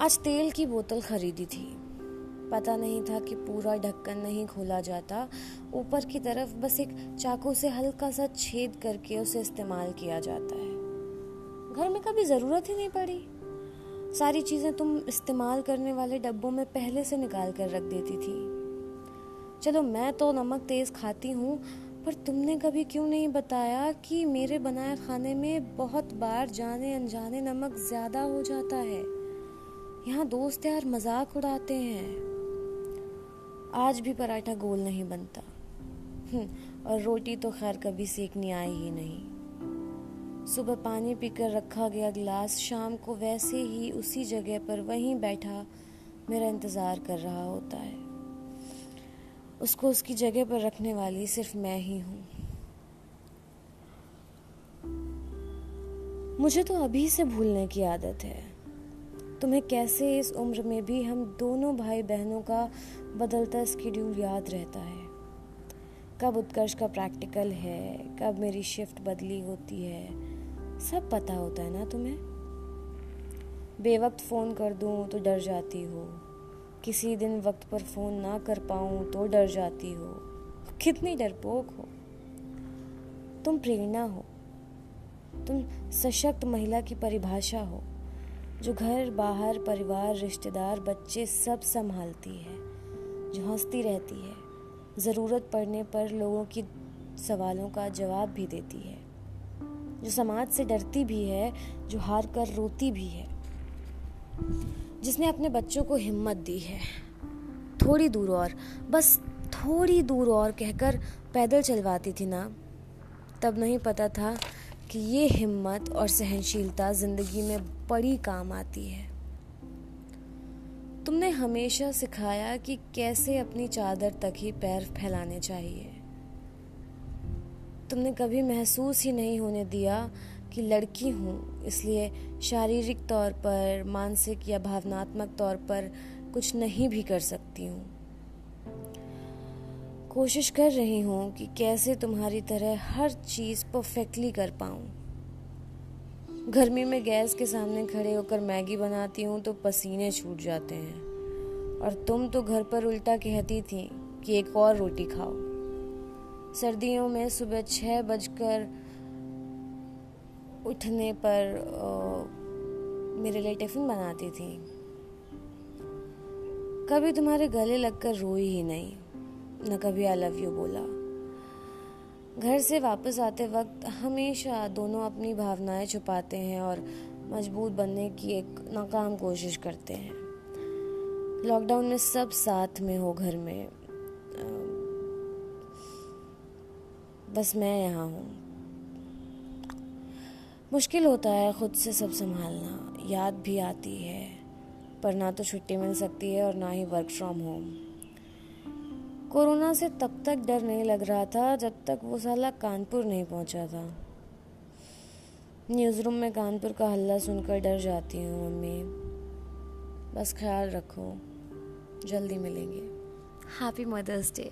आज तेल की बोतल खरीदी थी। पता नहीं था कि पूरा ढक्कन नहीं खोला जाता। ऊपर की तरफ़ बस एक चाकू से हल्का सा छेद करके उसे इस्तेमाल किया जाता है। घर में कभी ज़रूरत ही नहीं पड़ी। सारी चीज़ें तुम इस्तेमाल करने वाले डब्बों में पहले से निकाल कर रख देती थी। चलो, मैं तो नमक तेज़ खाती हूँ, पर तुमने कभी क्यों नहीं बताया कि मेरे बनाए खाने में बहुत बार जाने अनजाने नमक ज़्यादा हो जाता है? यहाँ दोस्त यार मज़ाक उड़ाते हैं आज भी पराठा गोल नहीं बनता। हम्म, और रोटी तो खैर कभी सेकनी आई ही नहीं। सुबह पानी पीकर रखा गया गिलास शाम को वैसे ही उसी जगह पर वहीं बैठा मेरा इंतज़ार कर रहा होता है। उसको उसकी जगह पर रखने वाली सिर्फ़ मैं ही हूँ। मुझे तो अभी से भूलने की आदत है। तुम्हें कैसे इस उम्र में भी हम दोनों भाई बहनों का बदलता स्केड्यूल याद रहता है? कब उत्कर्ष का प्रैक्टिकल है, कब मेरी शिफ्ट बदली होती है, सब पता होता है ना तुम्हें? बेवक्त फ़ोन कर दूँ तो डर जाती हो। किसी दिन वक्त पर फ़ोन ना कर पाऊँ तो डर जाती हो। कितनी डरपोक हो। तुम प्रेरणा हो। तुम सशक्त महिला की परिभाषा हो। जो घर, बाहर, परिवार, रिश्तेदार, बच्चे सब संभालती है, जो हंसती रहती है। ज़रूरत पड़ने पर लोगों की सवालों का जवाब भी देती है। जो समाज से डरती भी है, जो हार कर रोती भी है। जिसने अपने बच्चों को हिम्मत दी है। थोड़ी दूर और, बस थोड़ी दूर और कहकर पैदल चलवाती थी ना। तब नहीं पता था कि ये हिम्मत और सहनशीलता ज़िंदगी में बड़ी काम आती है। तुमने हमेशा सिखाया कि कैसे अपनी चादर तक ही पैर फैलाने चाहिए। तुमने कभी महसूस ही नहीं होने दिया कि लड़की हूँ, इसलिए शारीरिक तौर पर, मानसिक या भावनात्मक तौर पर कुछ नहीं भी कर सकती हूँ। कोशिश कर रही हूँ कि कैसे तुम्हारी तरह हर चीज़ परफेक्टली कर पाऊँ। गर्मी में गैस के सामने खड़े होकर मैगी बनाती हूँ तो पसीने छूट जाते हैं। और तुम तो घर पर उल्टा कहती थी कि एक और रोटी खाओ। सर्दियों में सुबह छः बजकर उठने पर आ, मेरे लिए टिफ़िन बनाती थी। कभी तुम्हारे गले लगकर रोई ही नहीं। न कभी आई लव यू बोला। घर से वापस आते वक्त हमेशा दोनों अपनी भावनाएँ छुपाते हैं और मज़बूत बनने की एक नाकाम कोशिश करते हैं। लॉकडाउन में सब साथ में हो घर में। बस मैं यहाँ हूँ। मुश्किल होता है ख़ुद से सब संभालना। याद भी आती है, पर ना तो छुट्टी मिल सकती है और ना ही वर्क फ्रॉम होम कोरोना से तब तक डर नहीं लग रहा था जब तक वो साला कानपुर नहीं पहुँचा था। न्यूज़ रूम में कानपुर का हल्ला सुनकर डर जाती हूँ, मम्मी। बस ख्याल रखो, जल्दी मिलेंगे। Happy mother's day